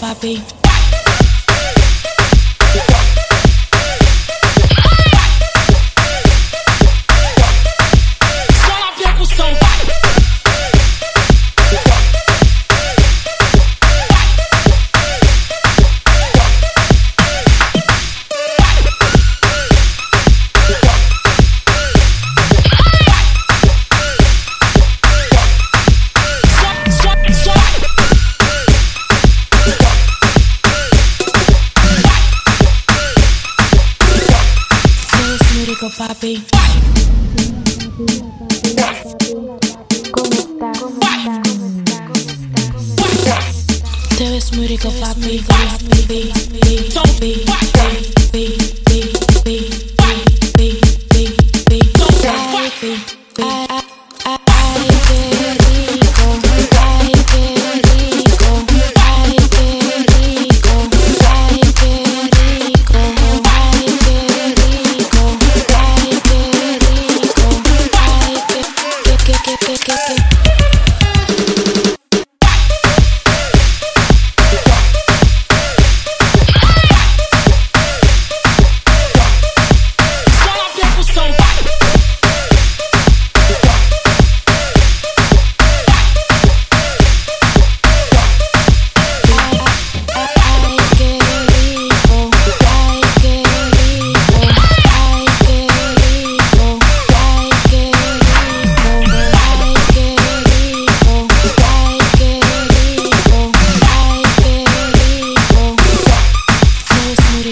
papi. rico, papi. ¿Cómo está? ¿Cómo está? Te ves muy rico, papi. Te ves muy rico, papi.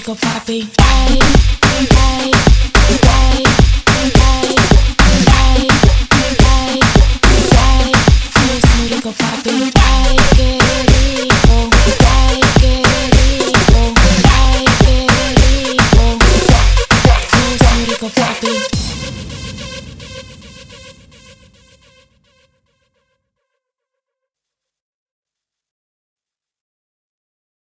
disco poppy. Ay, ay, ay, ay, ay, ay, es muy rico papi. Ay, qué rico, ay, qué rico, ay, qué rico, es muy rico papi.